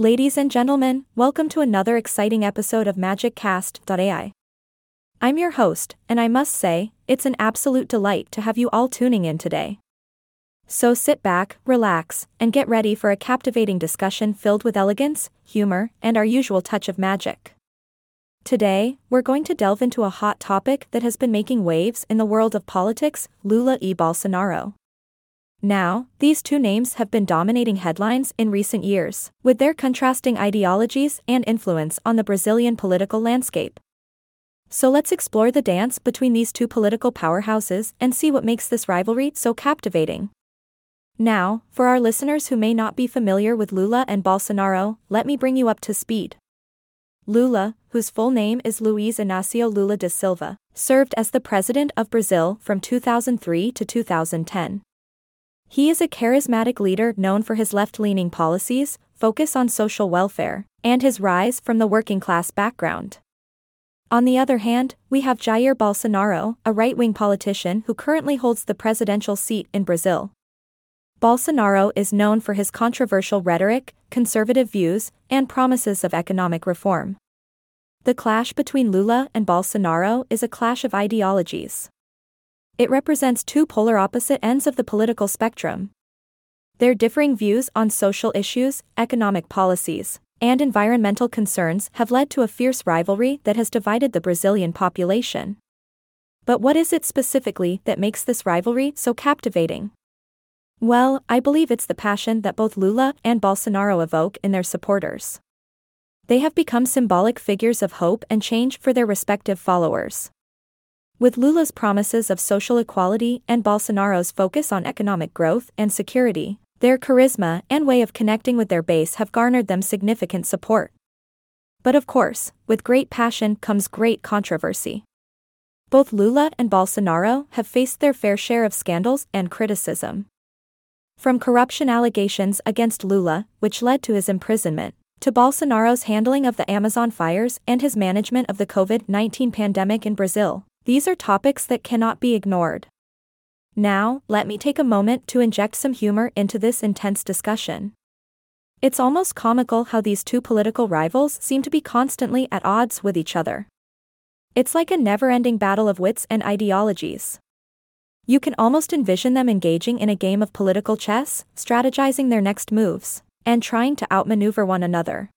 Ladies and gentlemen, welcome to another exciting episode of MagicCast.ai. I'm your host, and I must say, it's an absolute delight to have you all tuning in today. So sit back, relax, and get ready for a captivating discussion filled with elegance, humor, and our usual touch of magic. Today, we're going to delve into a hot topic that has been making waves in the world of politics Lula e Bolsonaro. Now, these two names have been dominating headlines in recent years, with their contrasting ideologies and influence on the Brazilian political landscape. So let's explore the dance between these two political powerhouses and see what makes this rivalry so captivating. Now, for our listeners who may not be familiar with Lula and Bolsonaro, let me bring you up to speed. Lula, whose full name is Luiz Inácio Lula da Silva, served as the president of Brazil from 2003 to 2010. He is a charismatic leader known for his left leaning policies, focus on social welfare, and his rise from the working class background. On the other hand, we have Jair Bolsonaro, a right wing politician who currently holds the presidential seat in Brazil. Bolsonaro is known for his controversial rhetoric, conservative views, and promises of economic reform. The clash between Lula and Bolsonaro is a clash of ideologies. It represents two polar opposite ends of the political spectrum. Their differing views on social issues, economic policies, and environmental concerns have led to a fierce rivalry that has divided the Brazilian population. But what is it specifically that makes this rivalry so captivating? Well, I believe it's the passion that both Lula and Bolsonaro evoke in their supporters. They have become symbolic figures of hope and change for their respective followers. With Lula's promises of social equality and Bolsonaro's focus on economic growth and security, their charisma and way of connecting with their base have garnered them significant support. But of course, with great passion comes great controversy. Both Lula and Bolsonaro have faced their fair share of scandals and criticism. From corruption allegations against Lula, which led to his imprisonment, to Bolsonaro's handling of the Amazon fires and his management of the COVID 19 pandemic in Brazil, these are topics that cannot be ignored. Now, let me take a moment to inject some humor into this intense discussion. It's almost comical how these two political rivals seem to be constantly at odds with each other. It's like a never ending battle of wits and ideologies. You can almost envision them engaging in a game of political chess, strategizing their next moves, and trying to outmaneuver one another.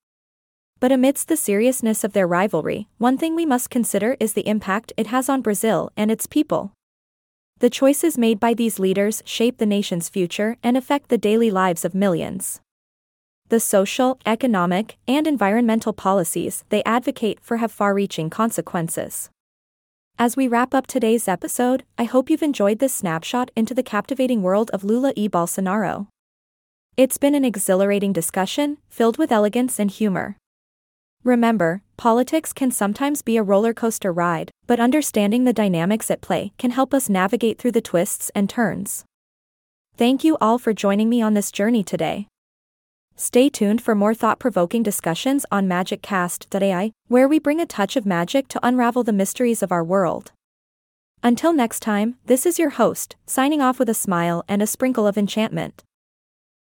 But amidst the seriousness of their rivalry, one thing we must consider is the impact it has on Brazil and its people. The choices made by these leaders shape the nation's future and affect the daily lives of millions. The social, economic, and environmental policies they advocate for have far reaching consequences. As we wrap up today's episode, I hope you've enjoyed this snapshot into the captivating world of Lula e Bolsonaro. It's been an exhilarating discussion, filled with elegance and humor. Remember, politics can sometimes be a roller coaster ride, but understanding the dynamics at play can help us navigate through the twists and turns. Thank you all for joining me on this journey today. Stay tuned for more thought provoking discussions on MagicCast.ai, where we bring a touch of magic to unravel the mysteries of our world. Until next time, this is your host, signing off with a smile and a sprinkle of enchantment.